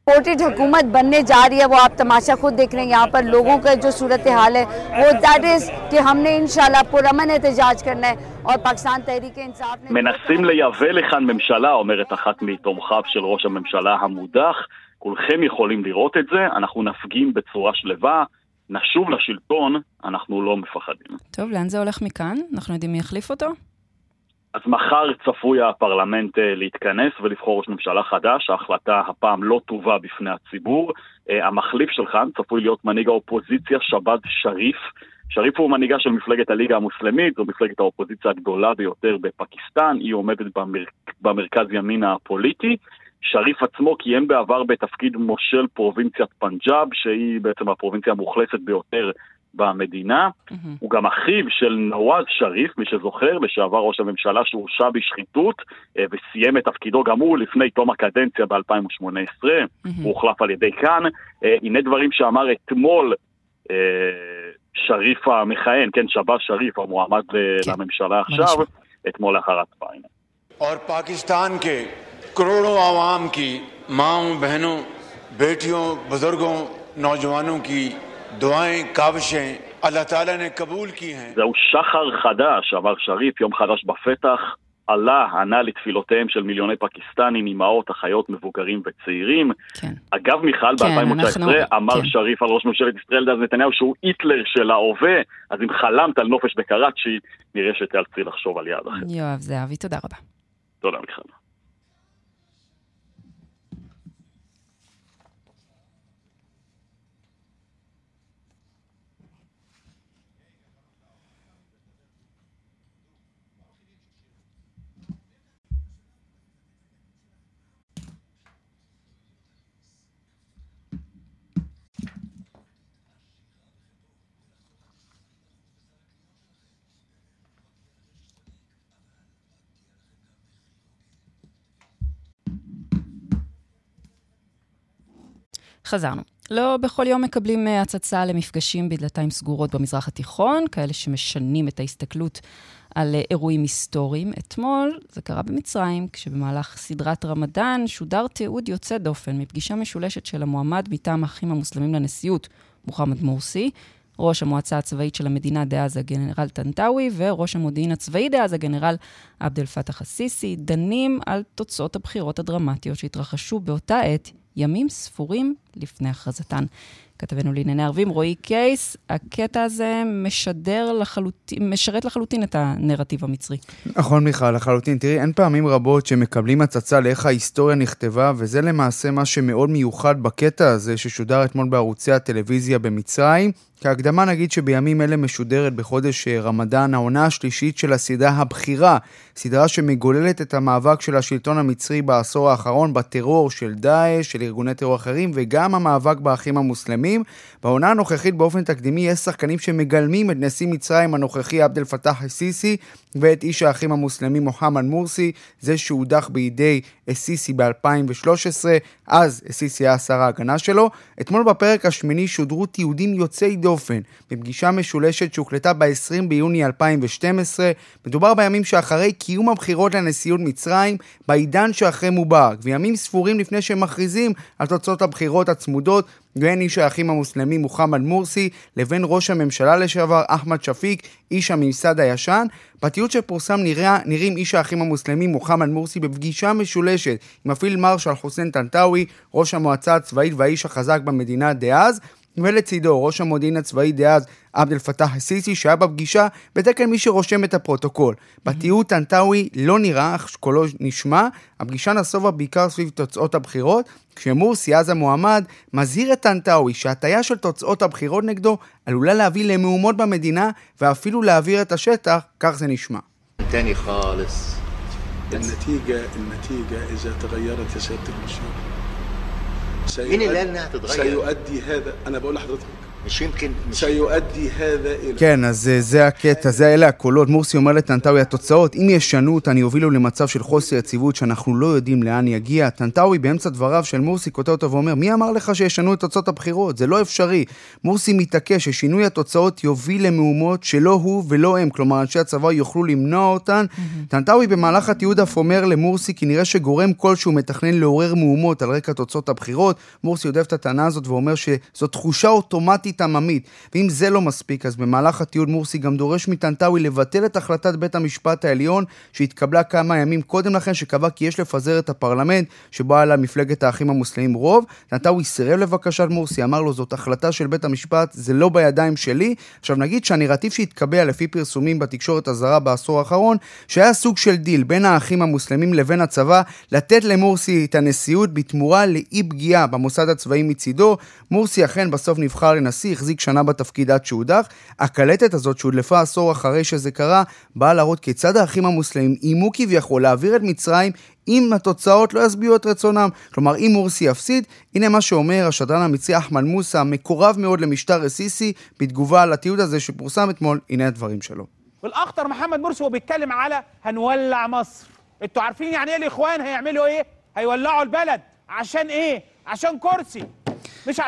सपोर्टेड हुकूमत बनने जा रही है वो आप तमाशा खुद देख रहे हैं यहाँ पर लोगों का जो सूरत हाल है वो दैट इज कि हमने इंशाल्लाह पुरमन एहतजाज करना है और पाकिस्तान तहरीक इंसाफ ने... מנסים לייבא לכאן ממשלה, אומרת אחת מתומכיו של ראש הממשלה המודח. כולכם יכולים לראות את זה, אנחנו נפגין בצורה שלווה, נשוב לשלטון, אנחנו לא מפחדים. טוב, לאן זה הולך מכאן? אנחנו יודעים מי יחליף אותו? אז מחר צפוי הפרלמנט אה, להתכנס ולבחור ראש ממשלה חדש, ההחלטה הפעם לא תובא בפני הציבור. אה, המחליף שלך צפוי להיות מנהיג האופוזיציה שבאז שריף. שריף הוא מנהיגה של מפלגת הליגה המוסלמית, זו מפלגת האופוזיציה הגדולה ביותר בפקיסטן, היא עומדת במר... במרכז ימין הפוליטי. שריף עצמו כיהן בעבר בתפקיד מושל פרובינציית פנג'אב, שהיא בעצם הפרובינציה המאוכלסת ביותר במדינה. Mm-hmm. הוא גם אחיו של נוואז שריף, מי שזוכר, לשעבר ראש הממשלה שהורשע בשחיתות אה, וסיים את תפקידו גם הוא לפני תום הקדנציה ב-2018. Mm-hmm. הוא הוחלף על ידי כאן. אה, הנה דברים שאמר אתמול אה, שריף המכהן, כן, שבאז שריף, המועמד כן. לממשלה עכשיו, אתמול לאחר הצבעה. और पाकिस्तान के करोड़ों आवाम की माओ बहनों बेटियों बुजुर्गों नौजवानों की दुआएं काविशें अल्लाह ताला ने कबूल की हैं. זהו שחר חדש, אמר שריף, יום חדש בפתח. עלה, ענה לתפילותיהם של מיליוני פקיסטנים, אמהות, אחיות, מבוגרים וצעירים. כן. אגב, מיכל, כן, ב-2019 אנחנו... אמר כן. שריף על ראש ממשלת ישראל דאז נתניהו שהוא היטלר של ההווה, אז אם חלמת על נופש בקראצ'י, נראה שתיאלצי לחשוב על יעד אחר. יואב זהבי, תודה רבה. תודה, מיכל. חזרנו. לא בכל יום מקבלים אה, הצצה למפגשים בדלתיים סגורות במזרח התיכון, כאלה שמשנים את ההסתכלות על אה, אירועים היסטוריים. אתמול זה קרה במצרים, כשבמהלך סדרת רמדאן שודר תיעוד יוצא דופן מפגישה משולשת של המועמד מטעם האחים המוסלמים לנשיאות, מוחמד מורסי, ראש המועצה הצבאית של המדינה דאז, הגנרל טנטאווי, וראש המודיעין הצבאי דאז, הגנרל עבד אל-פתח א-סיסי, דנים על תוצאות הבחירות הדרמטיות שהתרחשו באותה עת, ימים ספורים לפני הכרזתן. כתבנו לענייני ערבים, רועי קייס, הקטע הזה משדר לחלוטין, משרת לחלוטין את הנרטיב המצרי. נכון, מיכל, לחלוטין. תראי, אין פעמים רבות שמקבלים הצצה לאיך ההיסטוריה נכתבה, וזה למעשה מה שמאוד מיוחד בקטע הזה ששודר אתמול בערוצי הטלוויזיה במצרים. כהקדמה נגיד שבימים אלה משודרת בחודש אה, רמדאן העונה השלישית של הסדרה הבכירה, סדרה שמגוללת את המאבק של השלטון המצרי בעשור האחרון בטרור של דאעש, של ארגוני טרור אחרים, וגם המאבק באחים המוסלמים. בעונה הנוכחית באופן תקדימי יש שחקנים שמגלמים את נשיא מצרים הנוכחי עבד אל פתאח א-סיסי ואת איש האחים המוסלמים מוחמד מורסי, זה שהודח בידי א-סיסי ב-2013, אז א-סיסי היה שר ההגנה שלו. אתמול בפרק השמיני שודרו תיעודים יוצאי דופן בפגישה משולשת שהוקלטה ב-20 ביוני 2012. מדובר בימים שאחרי קיום הבחירות לנשיאות מצרים, בעידן שאחרי מובארק, וימים ספורים לפני שהם מכריזים על תוצאות הבחירות הצמודות בין איש האחים המוסלמים מוחמד מורסי לבין ראש הממשלה לשעבר אחמד שפיק, איש הממסד הישן. בתיעוד שפורסם נראה, נראים איש האחים המוסלמים מוחמד מורסי בפגישה משולשת עם הפילד מרשל חוסיין טנטאווי, ראש המועצה הצבאית והאיש החזק במדינה דאז. ולצידו ראש המודיעין הצבאי דאז עבד אל פתאח א-סיסי שהיה בפגישה בתקן מי שרושם את הפרוטוקול. בתיעוד טנטאווי לא נראה, אך קולו נשמע, הפגישה נסובה בעיקר סביב תוצאות הבחירות, כשמורסי אז המועמד מזהיר את טנטאווי שהטיה של תוצאות הבחירות נגדו עלולה להביא למהומות במדינה ואפילו להעביר את השטח, כך זה נשמע. النتيجة النتيجة إذا تغيرت يا سيادة المشير مين اللي قال انها تتغير؟ سيؤدي هذا أنا بقول لحضرتك مش يمكن مش سيؤدي هذا إلى כן, אז אה, זה הקטע, זה אלה הקולות. מורסי אומר לטנטאווי, התוצאות, אם ישנו אותן, יובילו למצב של חוסר יציבות שאנחנו לא יודעים לאן יגיע. טנטאווי באמצע דבריו של מורסי כותב אותו ואומר, מי אמר לך שישנו את תוצאות הבחירות? זה לא אפשרי. מורסי מתעקש ששינוי התוצאות יוביל למהומות שלא הוא ולא הם, כלומר אנשי הצבא יוכלו למנוע אותן. טנטאווי במהלך התיעוד אף אומר למורסי כי נראה שגורם כלשהו מתכנן לעורר מהומות על רקע תוצאות הבחירות. מורסי יודף את הטענה הזאת ואומר שזו תחושה אוטומטית עממית. ואם זה לא מספיק, אז במהלך התיעוד מורסי גם דורש מטנטאווי לבטל את החלטת בית המשפט העליון שהתקבלה כמה ימים קודם לכן, שקבע כי יש לפזר את הפרלמנט שבו היה למפלגת האחים המוסלמים רוב. טנטאווי סירב לבקשת מורסי, אמר לו זאת החלטה של בית המשפט, זה לא בידיים שלי. עכשיו נגיד שהנרטיב שהתקבע לפי פרסומים בתקשורת הזרה בעשור האחרון, שהיה סוג של דיל בין האחים המוסלמים לבין הצבא, לתת למורסי את הנשיאות בתמורה לאי פגיעה במוסד הצבאי מצידו. מורסי אכן בסוף נבחר לנשיא, החזיק שנה בתפקיד עד שהודח. הקלטת הזאת שהודלפה עשור אחרי שזה קרה, באה להראות כיצד האחים המוסלמים איימו כביכול להעביר את מצרים אם התוצאות לא ישביעו את רצונם. כלומר, אם מורסי יפסיד, הנה מה שאומר השדרן המצרי אחמד מוסא, מקורב מאוד למשטר א-סיסי, בתגובה על התיעוד הזה שפורסם אתמול, הנה הדברים שלו. والاخطر محمد مرسي وهو بيتكلم على هنولع مصر انتوا عارفين يعني ايه الاخوان هيعملوا ايه هيولعوا البلد عشان ايه عشان كرسي مش عشان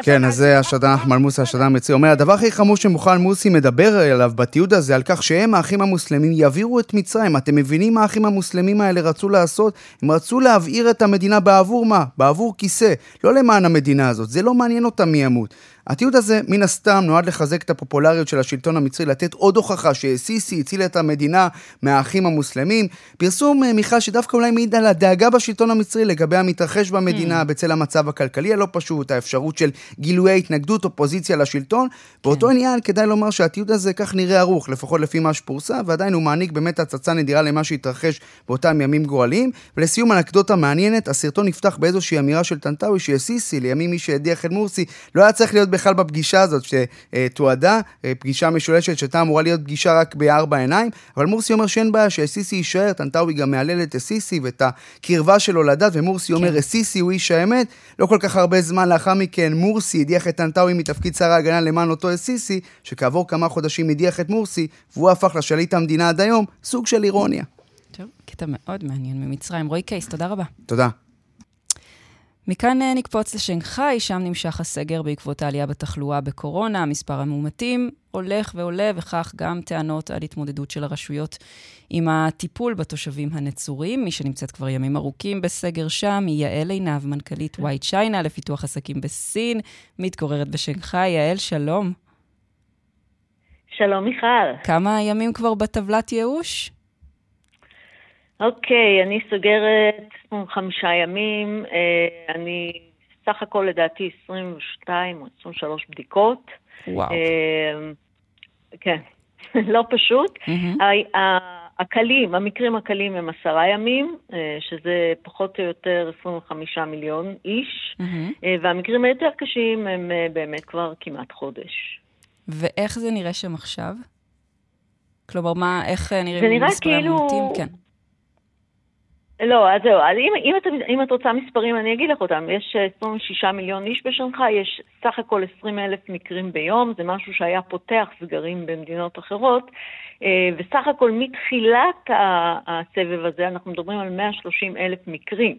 כן, אז זה השדרן אחמד מוסא, השדרן המצרי, אומר, הדבר הכי חמור שמוחמד מורסי מדבר עליו בתיעוד הזה, על כך שהם, האחים המוסלמים, יעבירו את מצרים. אתם מבינים מה האחים המוסלמים האלה רצו לעשות? הם רצו להבעיר את המדינה בעבור מה? בעבור כיסא. לא למען המדינה הזאת. זה לא מעניין אותם מי ימות. התיעוד הזה, מן הסתם, נועד לחזק את הפופולריות של השלטון המצרי, לתת עוד הוכחה שסיסי הציל את המדינה מהאחים המוסלמים. פרסום, אה, מיכל, שדווקא אולי מעיד על הדאגה בשלטון המצרי לגבי המתרחש במדינה, mm. בצל המצב הכלכלי הלא פשוט, האפשרות של גילויי התנגדות, אופוזיציה לשלטון. באותו כן. עניין, כדאי לומר שהתיעוד הזה כך נראה ערוך, לפחות לפי מה שפורסם, ועדיין הוא מעניק באמת הצצה נדירה למה שהתרחש באותם ימים גורליים. ולסיום, אנקדוטה מעניינת, הסרטון נפתח באיזושהי אמירה של טנטאווי, שסיסי, לימים מי שהדיח את מורסי, לא היה צריך להיות בכלל בפגישה הזאת שתועדה, אה, פגישה משולשת שהייתה אמורה להיות פגישה רק בארבע עיניים, אבל מורסי אומר שאין בעיה שסיסי יישאר, טנטאווי גם מהלל את סיסי ואת הקרבה שלו לדת, ומורסי אומר, כן. סיסי הוא איש האמת. לא כל כך הרבה זמן לאחר מכן, מורסי הדיח את טנטאוי מתפקיד שר ההגנה למען אותו סיסי, שכעבור כמה חודשים הדיח את מורסי, והוא הפך לשליט המדינה עד היום, סוג של אירוניה. טוב, קטע מאוד מעניין ממצרים. רועי קייס, תודה רבה. תודה. מכאן אה, נקפוץ לשנגחאי, שם נמשך הסגר בעקבות העלייה בתחלואה בקורונה, מספר המאומתים הולך ועולה, וכך גם טענות על התמודדות של הרשויות עם הטיפול בתושבים הנצורים. מי שנמצאת כבר ימים ארוכים בסגר שם היא יעל עינב, מנכ"לית ווייט צ'יינה לפיתוח עסקים בסין, מתגוררת בשנגחאי. יעל, שלום. שלום מיכל. כמה ימים כבר בטבלת ייאוש? אוקיי, אני סוגרת 25 ימים, אה, אני סך הכל לדעתי 22 או 23 בדיקות. וואו. אה, כן, לא פשוט. הקלים, המקרים הקלים הם עשרה ימים, אה, שזה פחות או יותר 25 מיליון איש, והמקרים היותר קשים הם באמת כבר כמעט חודש. ואיך זה נראה שם עכשיו? כלומר, מה, איך אה, זה נראים נראה מספרי כאילו-? כן. לא, אז זהו, אז אם, אם, את, אם את רוצה מספרים, אני אגיד לך אותם. יש אה, 26 מיליון איש בשנגחאי, יש סך הכל 20 אלף מקרים ביום, זה משהו שהיה פותח סגרים במדינות אחרות, אה, וסך הכל מתחילת הסבב הזה אנחנו מדברים על 130 אלף מקרים.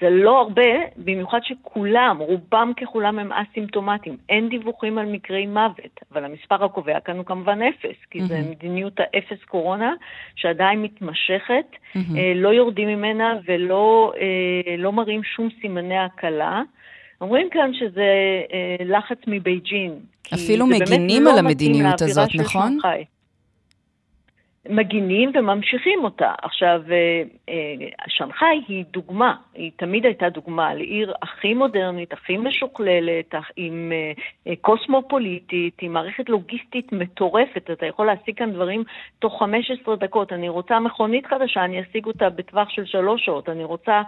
זה לא הרבה, במיוחד שכולם, רובם ככולם הם אסימפטומטיים. אין דיווחים על מקרי מוות, אבל המספר הקובע כאן הוא כמובן אפס, כי זה מהמם. מדיניות האפס קורונה, שעדיין מתמשכת, מהמם. אה, לא יורדים ממנה ולא אה, לא מראים שום סימני הקלה. אומרים כאן שזה אה, לחץ מבייג'ין. אפילו מגינים לא על המדיניות הזאת, נכון? שנגחאי. מגינים וממשיכים אותה. עכשיו, אה, אה, שנגחאי היא דוגמה, היא תמיד הייתה דוגמה לעיר הכי מודרנית, הכי משוכללת, עם אה, קוסמופוליטית, עם מערכת לוגיסטית מטורפת. אתה יכול להשיג כאן דברים תוך 15 דקות. אני רוצה מכונית חדשה, אני אשיג אותה בטווח של שלוש שעות. אני רוצה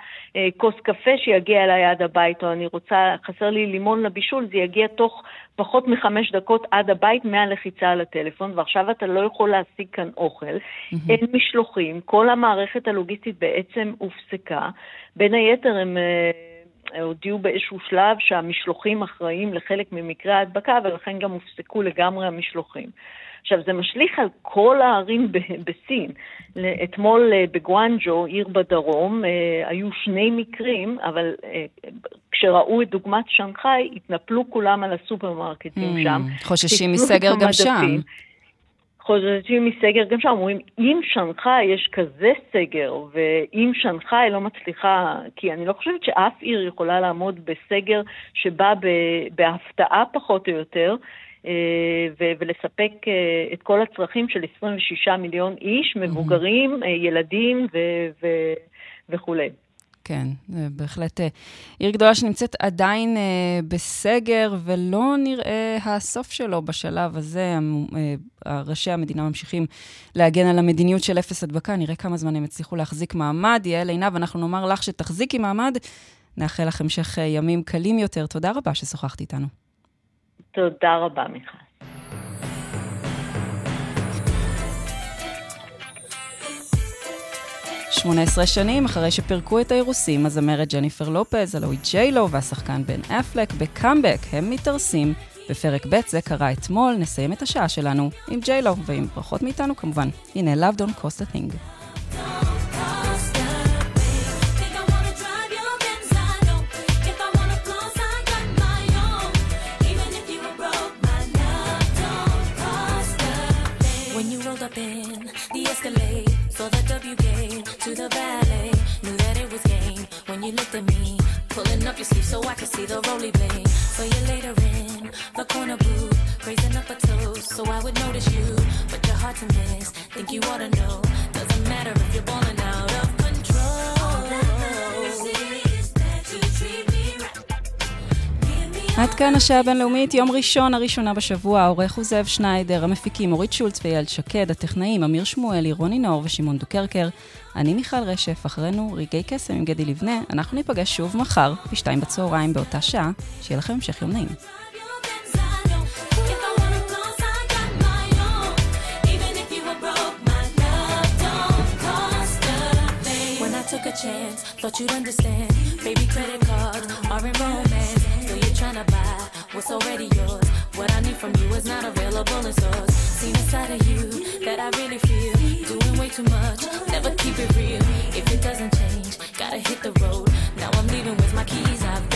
כוס קפה שיגיע אליי עד הבית, או אני רוצה, חסר לי לימון לבישול, זה יגיע תוך פחות מחמש דקות עד הבית מהלחיצה על הטלפון, ועכשיו אתה לא יכול להשיג כאן אוכל, אין משלוחים, כל המערכת הלוגיסטית בעצם הופסקה. בין היתר הם... אה, הודיעו באיזשהו שלב שהמשלוחים אחראים לחלק ממקרי ההדבקה, ולכן גם הופסקו לגמרי המשלוחים. עכשיו, זה משליך על כל הערים ב- בסין. אתמול אה, בגואנג'ו, עיר בדרום, אה, היו שני מקרים, אבל כשראו את דוגמת שנגחאי, התנפלו כולם על הסופרמרקטים Hmm, שם. חוששים מסגר גם שם. חוששים מסגר גם שם, אומרים, אם שנגחאי יש כזה סגר, ואם שנגחאי לא מצליחה, כי אני לא חושבת שאף עיר יכולה לעמוד בסגר שבא בהפתעה פחות או יותר, אה, ו- ולספק אה, את כל הצרכים של 26 מיליון איש, מבוגרים, אה, ילדים ו- ו- וכולי. כן, בהחלט אה, עיר גדולה שנמצאת עדיין אה, בסגר, ולא נראה הסוף שלו בשלב הזה. אה, ראשי המדינה ממשיכים להגן על המדיניות של אפס הדבקה, נראה כמה זמן הם יצליחו להחזיק מעמד. יעל עינב, אנחנו נאמר לך שתחזיקי מעמד. נאחל לך המשך ימים קלים יותר. תודה רבה ששוחחת איתנו. תודה רבה, מיכל. שמונה עשרה שנים אחרי שפירקו את האירוסים, הזמרת ג'ניפר לופז, הלואי ג'יילו והשחקן בן אפלק בקאמבק, הם מתארסים. בפרק ב' זה קרה אתמול, נסיים את השעה שלנו עם ג'יילו, ועם ברכות מאיתנו כמובן. הנה, Love Don't Cost a Thing. Up your sleeve so I could see the roly blade. So you later in the corner booth, raising up a toast so I would notice you, but you're hard to miss. Think you ought to know, doesn't matter if you're balling כאן השעה הבינלאומית, יום ראשון, הראשונה בשבוע, העורך הוא זאב שניידר, המפיקים אורית שולץ ואייל שקד, הטכנאים אמיר שמואלי, רוני נאור ושמעון דוקרקר. אני מיכל רשף, אחרינו רגעי קסם עם גדי לבנה. אנחנו ניפגש שוב מחר, בשתיים בצהריים באותה שעה. שיהיה לכם המשך יום נעים. Took a chance, thought you'd understand. Baby, credit cards are in romance. Trying to buy what's already yours. What I need from you is not available in stores. Seen a side of you that I really feel. Doing way too much, never keep it real. If it doesn't change, gotta hit the road. Now I'm leaving with my keys. I've